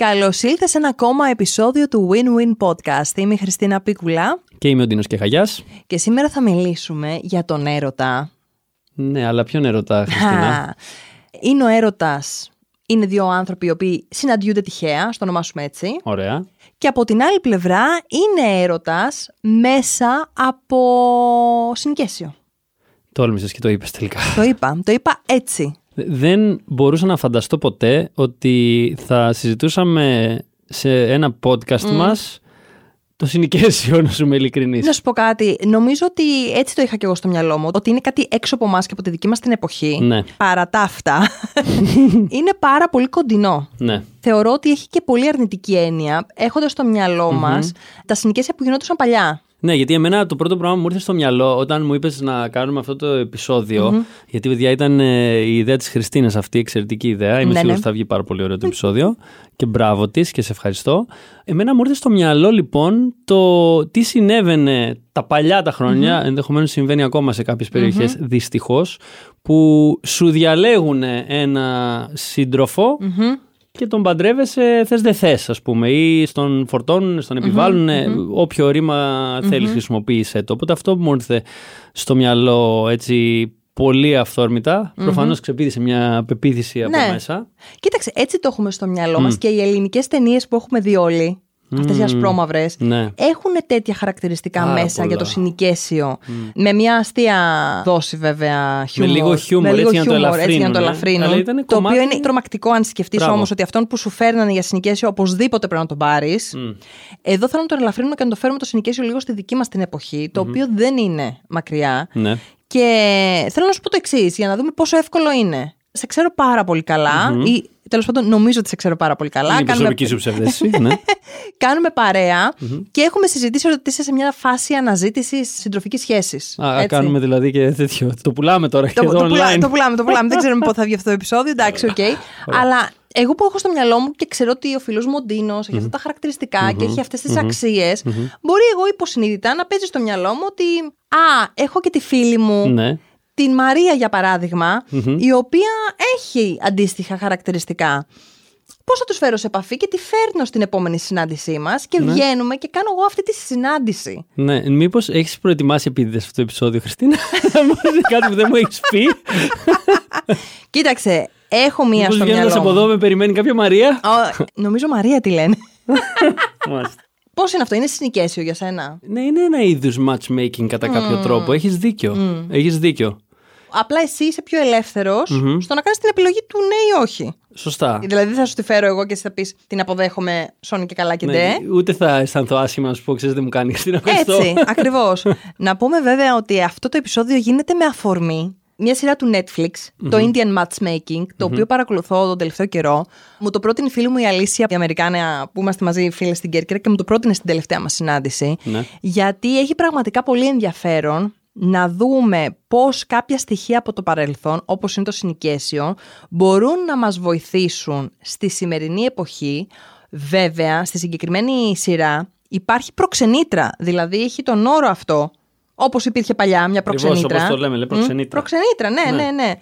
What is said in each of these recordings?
Καλώς ήλθες σε ένα ακόμα επεισόδιο του Win-Win Podcast. Είμαι η Χριστίνα Πίκουλα. Και είμαι ο Ντίνος Κεχαγιά. Και σήμερα θα μιλήσουμε για τον έρωτα. Ναι, αλλά ποιον έρωτα, Χριστίνα; είναι ο έρωτας. Είναι δύο άνθρωποι οι οποίοι συναντιούνται τυχαία, στο ονομάσουμε έτσι. Ωραία. Και από την άλλη πλευρά είναι έρωτας μέσα από συνοικέσιο. Τόλμησες και το είπες τελικά. Το είπα. Το είπα έτσι. Δεν μπορούσα να φανταστώ ποτέ ότι θα συζητούσαμε σε ένα podcast mm. μας το συνοικέσιο, να σου είμαι ειλικρινής. Να σου πω κάτι. Νομίζω ότι έτσι το είχα και εγώ στο μυαλό μου. Ότι είναι κάτι έξω από εμάς και από τη δική μας την εποχή. Ναι. Παρά τα αυτά. είναι πάρα πολύ κοντινό. Ναι. Θεωρώ ότι έχει και πολύ αρνητική έννοια, έχοντας στο μυαλό mm-hmm. μας τα συνοικέσια που γινόντουσαν παλιά. Ναι, γιατί εμένα το πρώτο πράγμα που μου ήρθε στο μυαλό όταν μου είπες να κάνουμε αυτό το επεισόδιο. Mm-hmm. Γιατί, παιδιά, ήταν ε, η ιδέα της Χριστίνας αυτή, η εξαιρετική ιδέα. Είμαι ναι, σίγουρος ναι. ότι θα βγει πάρα πολύ ωραίο το επεισόδιο. Και μπράβο της και σε ευχαριστώ. Εμένα μου ήρθε στο μυαλό λοιπόν το τι συνέβαινε τα παλιά τα χρόνια, mm-hmm. ενδεχομένως συμβαίνει ακόμα σε κάποιες περιοχές mm-hmm. δυστυχώς, που σου διαλέγουν ένα σύντροφο και τον παντρεύεσαι θες δεν θες, ας πούμε, ή στον φορτώνουν, στον επιβάλλουν, mm-hmm. όποιο ρήμα mm-hmm. θέλει χρησιμοποίησε το. Οπότε αυτό που μου ήρθε στο μυαλό έτσι πολύ αυθόρμητα. Mm-hmm. Προφανώς ξεπίδησε μια πεποίθηση από ναι. μέσα. Κοίταξε, έτσι το έχουμε στο μυαλό mm. μας και οι ελληνικές ταινίες που έχουμε δει όλοι αυτές οι ασπρόμαυρες, ναι. έχουν τέτοια χαρακτηριστικά μέσα για το συνοικέσιο. Με μια αστεία δόση βέβαια χιούμορ. Με λίγο χιούμορ, έτσι, για να το ελαφρύνουν. Το οποίο είναι τρομακτικό αν σκεφτείς όμως ότι αυτόν που σου φέρνανε για συνοικέσιο οπωσδήποτε πρέπει να τον πάρεις. Εδώ θέλω να τον ελαφρύνουμε και να το φέρουμε το συνοικέσιο λίγο στη δική μας την εποχή, το οποίο δεν είναι μακριά. Ναι. Και θέλω να σου πω το εξής, για να δούμε πόσο εύκολο είναι. Σε ξέρω πάρα πολύ ή Τέλος πάντων, νομίζω ότι σε ξέρω πάρα πολύ καλά. Είναι κάνουμε... προσωπική σου ψευδαίσθηση. ναι. κάνουμε και έχουμε συζητήσει ότι είσαι σε μια φάση αναζήτησης συντροφικής σχέσης. Α, κάνουμε δηλαδή και τέτοιο. Το πουλάμε τώρα και το, εδώ το, online. Πουλά, το πουλάμε, το πουλάμε. Δεν ξέρουμε πότε θα βγει αυτό το επεισόδιο. Εντάξει, OK. Okay. Αλλά εγώ που έχω στο μυαλό μου και ξέρω ότι ο φίλος μου ο Ντίνος έχει αυτά τα χαρακτηριστικά και έχει αυτές τις αξίες, μπορεί εγώ υποσυνείδητα να παίζει στο μυαλό μου ότι Α, έχω και τη φίλη μου. Ναι την Μαρία για παραδειγμα η οποία έχει αντίστοιχα χαρακτηριστικά. Πώς θα τους φέρω σε επαφή και τη φέρνω στην επόμενη συνάντησή μας και ναι. βγαίνουμε και κάνω εγώ αυτή τη συνάντηση. Ναι, μήπως έχεις προετοιμάσει επίτηδες αυτό το επεισόδιο, Χριστίνα; κάτι που δεν μου έχεις πει. Κοίταξε, έχω μία Μήπως στο μυαλό. από εδώ με περιμένει κάποια Μαρία; νομίζω Μαρία τι λένε. Πώς είναι αυτό, είναι συνοικέσιο για σένα; Ναι, είναι ένα είδους matchmaking κατά κάποιο τρόπο. Έχεις δίκιο. Έχεις δίκιο. Απλά εσύ είσαι πιο ελεύθερος στο να κάνεις την επιλογή του ναι ή όχι. Σωστά. Δηλαδή δεν θα σου τη φέρω εγώ και εσύ θα πεις την αποδέχομαι σώνει και καλά και ναι, ντε. Ούτε θα αισθανθώ άσχημα να σου πω, ξέρεις δεν μου κάνει την Έτσι, ακριβώς. να πούμε βέβαια ότι αυτό το επεισόδιο γίνεται με αφορμή μια σειρά του Netflix, το Indian Matchmaking, το οποίο παρακολουθώ τον τελευταίο καιρό. Μου το πρότεινε η φίλη μου η Αλήσια, η Αμερικάνια, που είμαστε μαζί φίλες στην Κέρκυρα, και μου το πρότεινε στην τελευταία μας συνάντηση. Ναι. Γιατί έχει πραγματικά πολύ ενδιαφέρον να δούμε πώς κάποια στοιχεία από το παρελθόν, όπως είναι το συνοικέσιο, μπορούν να μας βοηθήσουν στη σημερινή εποχή. Βέβαια, στη συγκεκριμένη σειρά υπάρχει προξενήτρα, δηλαδή έχει τον όρο αυτό, Όπως υπήρχε παλιά, μια προξενήτρα. Όπως το λέμε, λέει προξενήτρα. προξενήτρα, ναι, ναι, ναι. ναι.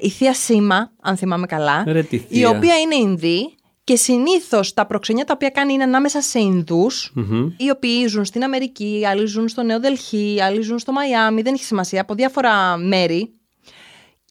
Η θεία Σίμα, αν θυμάμαι καλά, η οποία είναι Ινδή και συνήθως τα προξενιά τα οποία κάνει είναι ανάμεσα σε Ινδούς, οι οποίοι ζουν στην Αμερική, άλλοι ζουν στο Νέο Δελχή, άλλοι ζουν στο Μαϊάμι, δεν έχει σημασία, από διάφορα μέρη.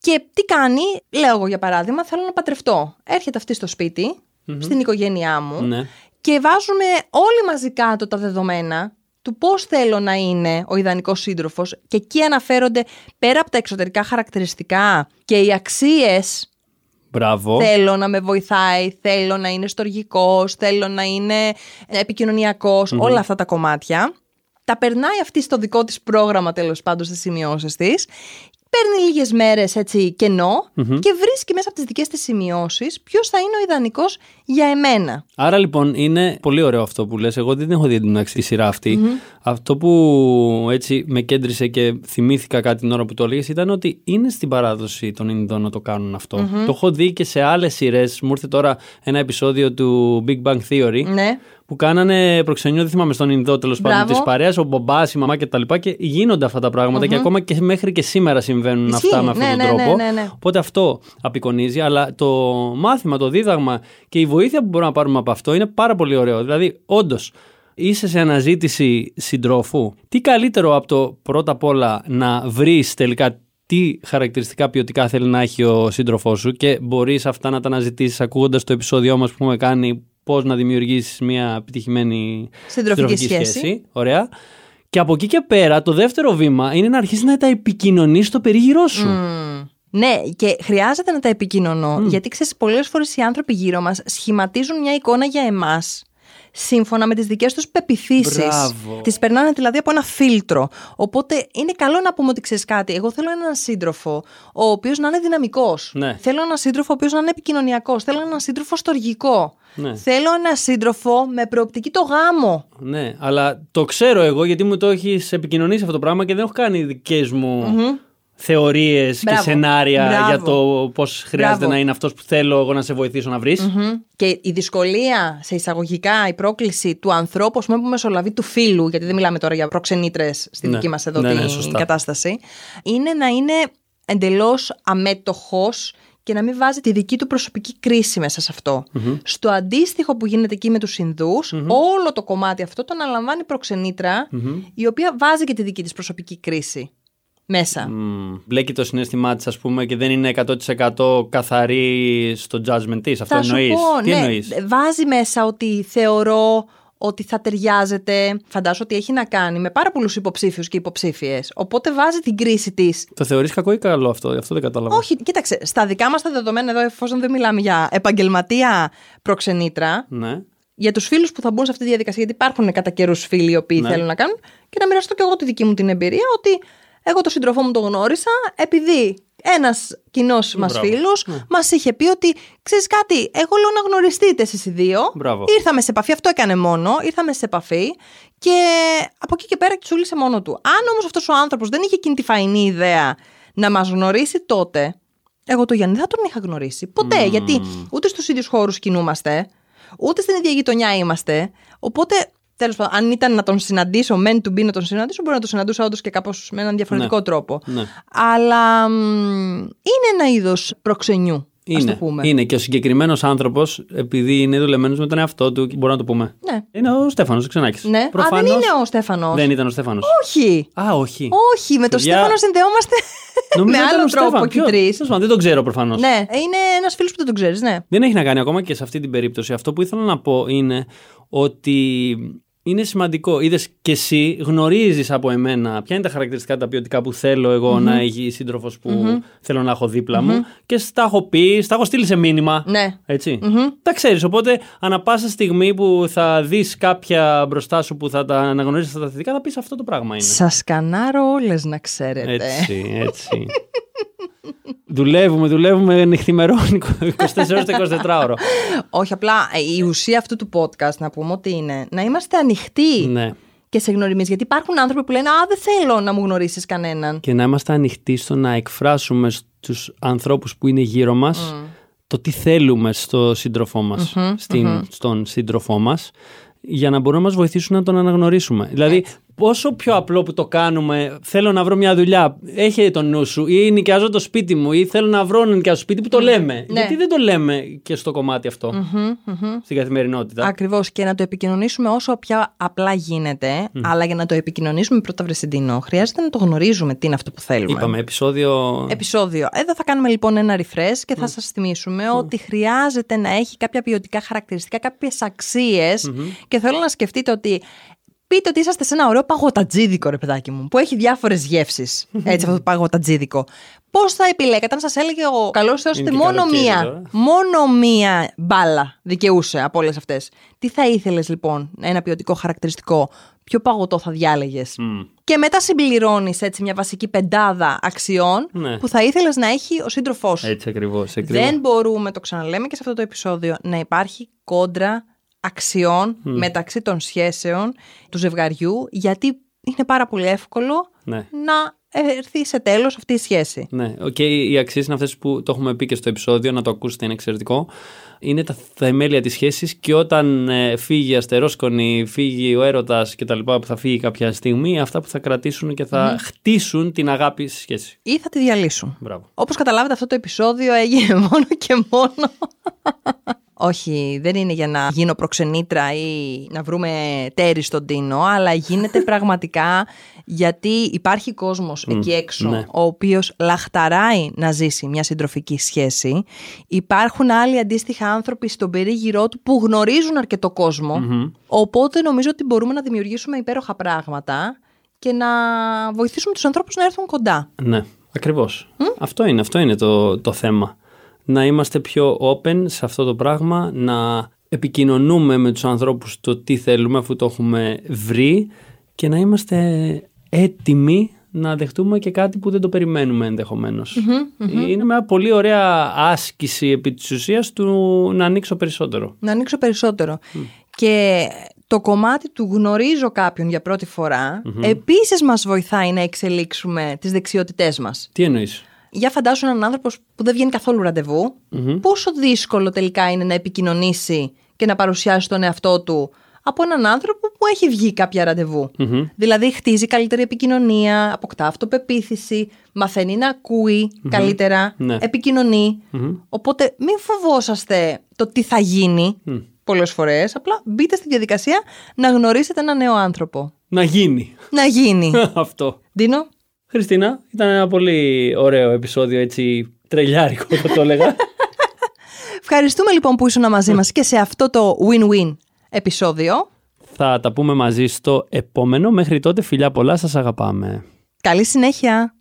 Και τι κάνει, λέω εγώ για παράδειγμα, θέλω να παντρευτώ. Έρχεται αυτή στο σπιτι στην οικογένειά μου, ναι. και βάζουμε όλοι μαζί κάτω τα δεδομένα του πώς θέλω να είναι ο ιδανικός σύντροφος, και εκεί αναφέρονται πέρα από τα εξωτερικά χαρακτηριστικά και οι αξίες Μπράβο. Θέλω να με βοηθάει, θέλω να είναι στοργικός, θέλω να είναι όλα αυτά τα κομμάτια. Τα περνάει αυτή στο δικό της πρόγραμμα τέλος πάντων στις σημειώσεις της παίρνει λίγες μέρες έτσι και βρίσκει μέσα από τις δικές της σημειώσεις ποιος θα είναι ο ιδανικός για εμένα. Άρα λοιπόν είναι πολύ ωραίο αυτό που λες. Εγώ δεν έχω δει την τη σειρά Αυτό που έτσι με κέντρισε και θυμήθηκα κάτι την ώρα που το έλεγες ήταν ότι είναι στην παράδοση των Ινδών να το κάνουν Το έχω δει και σε άλλες σειρές. Μου ήρθε τώρα ένα επεισόδιο του Big Bang Theory. Ναι που κάνανε προξενιό, δεν θυμάμαι στον Ινδό τέλος πάντων της παρέας, ο μπαμπά, η μαμά κτλ. Και, και γίνονται αυτά τα πραγματα και ακόμα και μέχρι και σήμερα συμβαίνουν αυτά με αυτόν ναι, τον ναι, τρόπο. ναι, ναι. Οπότε αυτό απεικονίζει, αλλά το μάθημα, το δίδαγμα και η βοήθεια που μπορούμε να πάρουμε από αυτό είναι πάρα πολύ ωραίο. Δηλαδή, όντως, είσαι σε αναζήτηση συντρόφου. Τι καλύτερο από το πρώτα απ' όλα να βρεις τελικά τι χαρακτηριστικά ποιοτικά θέλει να έχει ο σύντροφός σου και μπορείς αυτά να τα αναζητήσεις ακούγοντας το επεισόδιό μας που έχουμε κάνει πώς να δημιουργήσεις μια επιτυχημένη συντροφική σχέση. σχέση. Ωραία. Και από εκεί και πέρα, το δεύτερο βήμα είναι να αρχίσεις να τα επικοινωνείς στο περίγυρό σου. Mm. Ναι, και χρειάζεται να τα επικοινωνώ, Mm. γιατί ξέρεις, πολλές φορές οι άνθρωποι γύρω μας σχηματίζουν μια εικόνα για εμάς σύμφωνα με τις δικές τους πεπιθήσεις. Μπράβο. Τις περνάνε δηλαδή από ένα φίλτρο. Οπότε είναι καλό να πούμε ότι ξέρεις κάτι. Εγώ θέλω έναν σύντροφο ο οποίος να είναι δυναμικός. Ναι. Θέλω έναν σύντροφο ο οποίος να είναι επικοινωνιακός. Θέλω έναν σύντροφο στοργικό. Ναι. Θέλω έναν σύντροφο με προοπτική το γάμο. Ναι, αλλά το ξέρω εγώ γιατί μου το έχεις επικοινωνήσει αυτό το πράγμα και δεν έχω κάνει δικές μου θεωρίες και Μπράβο. σενάρια Μπράβο. για το πώς χρειάζεται Μπράβο. να είναι αυτός που θέλω εγώ να σε βοηθήσω να βρεις. Μμμ. Και η δυσκολία σε εισαγωγικά, η πρόκληση του ανθρώπου, ας πούμε, που μεσολαβεί του φίλου, γιατί δεν μιλάμε τώρα για προξενήτρες στη Ναι. δική μας εδώ Ναι, την ναι, σωστά. κατάσταση, είναι να είναι εντελώς αμέτωχος και να μην βάζει τη δική του προσωπική κρίση μέσα σε αυτο Στο αντίστοιχο που γίνεται εκεί με τους Ινδούς, όλο το κομμάτι αυτό το αναλαμβάνει η προξενήτρα, η οποία βάζει και τη δική της προσωπική κρίση μέσα. Μμμ. Μπλέκει το συνέστημά της, ας πούμε, και δεν είναι 100% καθαρή στο judgment της. Αυτό Θα σου εννοείς. πω, Τι ναι, εννοείς; βάζει μέσα ότι θεωρώ ότι θα ταιριάζεται. Φαντάζομαι ότι έχει να κάνει με πάρα πολλούς υποψήφιους και υποψήφιες. Οπότε βάζει την κρίση της. Το θεωρείς κακό ή καλό αυτό, αυτό δεν κατάλαβα. Όχι, κοίταξε, στα δικά μας τα δεδομένα εδώ, εφόσον δεν μιλάμε για επαγγελματία προξενήτρα, Ναι. για τους φίλους που θα μπουν σε αυτή τη διαδικασία, γιατί υπάρχουν κατά καιρούς φίλοι οι οποίοι Ναι. θέλουν να κάνουν, και να μοιραστώ και εγώ τη δική μου την εμπειρία, ότι εγώ τον σύντροφό μου τον γνώρισα επειδή ένας κοινός μας Μπράβο. φίλος Ναι. μας είχε πει ότι ξέρεις κάτι, εγώ λέω να γνωριστείτε εσείς οι δύο. Μπράβο. Ήρθαμε σε επαφή, αυτό έκανε μόνο. Ήρθαμε σε επαφή και από εκεί και πέρα τσούλησε μόνο του. Αν όμως αυτός ο άνθρωπος δεν είχε εκείνη τη φαϊνή ιδέα να μας γνωρίσει τότε, εγώ το Γιάννη δεν θα τον είχα γνωρίσει. Ποτέ. Γιατί ούτε στους ίδιους χώρους κινούμαστε, ούτε στην ίδια γειτονιά είμαστε. Οπότε, τέλος πάντων, αν ήταν να τον συναντήσω, men to be να τον συναντήσω, μπορεί να τον συναντούσα όντως και κάπως με έναν διαφορετικό Ναι. τρόπο. Ναι. Αλλά μ, είναι ένα είδος προξενιού. Ας Είναι, το πούμε. είναι και ο συγκεκριμένος άνθρωπος, επειδή είναι δουλεμένος με τον εαυτό του, μπορούμε να το πούμε. Ναι. Είναι ο Στέφανος Ξενάκης. Ναι. Α, δεν είναι ο Στέφανος. Δεν ήταν ο Στέφανος. Όχι. Α, όχι. Όχι, με τον Παιδιά, Στέφανο συνδεόμαστε Νομίζω με ήταν άλλο ο τρόπο Στέφανο. και οι Ποιο- τρεις. τέλος πάντων, Δεν τον ξέρω προφανώς. Ναι, είναι ένας φίλος που δεν τον ξέρεις, ναι. Δεν έχει να κάνει ακόμα και σε αυτή την περίπτωση. Αυτό που ήθελα να πω είναι ότι είναι σημαντικό. Είδες και εσύ γνωρίζεις από εμένα ποια είναι τα χαρακτηριστικά τα ποιοτικά που θέλω εγώ να έχει σύντροφος που θέλω να έχω δίπλα μου και στα έχω πει, στα έχω στείλει σε μήνυμα. Ναι. Έτσι. Τα ξέρεις. Οπότε, ανά πάσα στιγμή που θα δεις κάποια μπροστά σου που θα τα αναγνωρίσει αυτά τα θετικά, θα πεις αυτό το πράγμα είναι. Σας σκανάρω όλες, να ξέρετε. Έτσι, έτσι. δουλεύουμε, δουλεύουμε νυχθημερών 24 ώρες το 24 ώρο. Όχι, απλά ε, η ουσία αυτού του podcast να πούμε ότι είναι να είμαστε ανοιχτοί ναι. και σε γνωριμίες. Γιατί υπάρχουν άνθρωποι που λένε Α, δεν θέλω να μου γνωρίσεις κανέναν. Και να είμαστε ανοιχτοί στο να εκφράσουμε στους ανθρώπους που είναι γύρω μας το τι θέλουμε στο σύντροφό μας, στην, στον σύντροφό μας, για να μπορούν να μας βοηθήσουν να τον αναγνωρίσουμε. Δηλαδή, πόσο πιο απλό που το κάνουμε, θέλω να βρω μια δουλειά, έχει το νου σου, ή νοικιάζω το σπίτι μου, ή θέλω να βρω να νοικιάζω σπίτι που το λέμε. Γιατί δεν το λέμε και στο κομμάτι αυτό, στην καθημερινότητα. Ακριβώς. Και να το επικοινωνήσουμε όσο πια απλά γίνεται. Αλλά για να το επικοινωνήσουμε πρώτα βρεσιντίνο, χρειάζεται να το γνωρίζουμε τι είναι αυτό που θέλουμε. Είπαμε, επεισόδιο... Επισόδιο. Εδώ θα κάνουμε λοιπόν ένα refresh και θα σας θυμίσουμε ότι χρειάζεται να έχει κάποια ποιοτικά χαρακτηριστικά, κάποιες αξίες και θέλω να σκεφτείτε ότι πείτε ότι είσαστε σε ένα ωραίο παγωτατζίδικο ρε παιδάκι μου που έχει διάφορες γεύσεις έτσι αυτό το παγωτατζίδικο. Πώς θα επιλέγατε αν σας έλεγε ο καλός Θεός Είναι ότι και μόνο καλοκαίρι μία, τώρα. μόνο μία μπάλα δικαιούσε από όλες αυτές. Τι θα ήθελες λοιπόν ένα ποιοτικό χαρακτηριστικό, ποιο παγωτό θα διάλεγες; Και μετά συμπληρώνεις έτσι μια βασική πεντάδα αξιών Ναι. που θα ήθελες να έχει ο σύντροφός σου. Έτσι ακριβώς, ακριβώς. Δεν μπορούμε, το ξαναλέμε και σε αυτό το επεισόδιο, να υπάρχει κόντρα αξιών μεταξύ των σχέσεων του ζευγαριού, γιατί είναι πάρα πολύ εύκολο Ναι. να έρθει σε τέλος αυτή η σχέση. Ναι, και οι αξίες είναι αυτές που το έχουμε πει και στο επεισόδιο, να το ακούσετε, είναι εξαιρετικό. Είναι τα θεμέλια της σχέσης και όταν ε, φύγει η αστερόσκονη, φύγει ο έρωτας κτλ. που θα φύγει κάποια στιγμή, αυτά που θα κρατήσουν και θα χτίσουν την αγάπη στη σχέση. Ή θα τη διαλύσουν. Μπράβο. Όπως καταλάβετε, αυτό το επεισόδιο έγινε μόνο και μόνο όχι, δεν είναι για να γίνω προξενήτρα ή να βρούμε τέρι στον Τίνο, αλλά γίνεται πραγματικά γιατί υπάρχει κόσμος εκεί έξω ναι. ο οποίος λαχταράει να ζήσει μια συντροφική σχέση. Υπάρχουν άλλοι αντίστοιχα άνθρωποι στον περίγυρό του που γνωρίζουν αρκετό οπότε νομίζω ότι μπορούμε να δημιουργήσουμε υπέροχα πράγματα και να βοηθήσουμε τους ανθρώπους να έρθουν κοντά. Ναι, ακριβώς. Αυτό είναι, αυτό είναι το, το θέμα να είμαστε πιο open σε αυτό το πράγμα, να επικοινωνούμε με τους ανθρώπους το τι θέλουμε αφού το έχουμε βρει και να είμαστε έτοιμοι να δεχτούμε και κάτι που δεν το περιμένουμε Είναι μια πολύ ωραία άσκηση επί της ουσίας του να ανοίξω περισσότερο. Να ανοίξω περισσότερο. Και το κομμάτι του γνωρίζω κάποιον για πρώτη φορά mm-hmm. επίσης μας βοηθάει να εξελίξουμε τις δεξιότητές μας. Τι εννοείς; Για φαντάσου έναν άνθρωπος που δεν βγαίνει καθόλου ραντεβού, πόσο δύσκολο τελικά είναι να επικοινωνήσει και να παρουσιάσει τον εαυτό του από έναν άνθρωπο που έχει βγει κάποια Δηλαδή χτίζει καλύτερη επικοινωνία, αποκτά αυτοπεποίθηση, μαθαίνει να ακούει καλύτερα, ναι. επικοινωνεί. Οπότε μην φοβόσαστε το τι θα γίνει mm. πολλές φορές, απλά μπείτε στη διαδικασία να γνωρίσετε έναν νέο άνθρωπο. Να γίνει. Να γίνει. Αυτό. Δίνω. Χριστίνα, ήταν ένα πολύ ωραίο επεισόδιο, έτσι τρελιάρικο θα το έλεγα. Ευχαριστούμε λοιπόν που ήσουν μαζί μας και σε αυτό το win-win επεισόδιο. Θα τα πούμε μαζί στο επόμενο. Μέχρι τότε φιλιά πολλά, σας αγαπάμε. Καλή συνέχεια.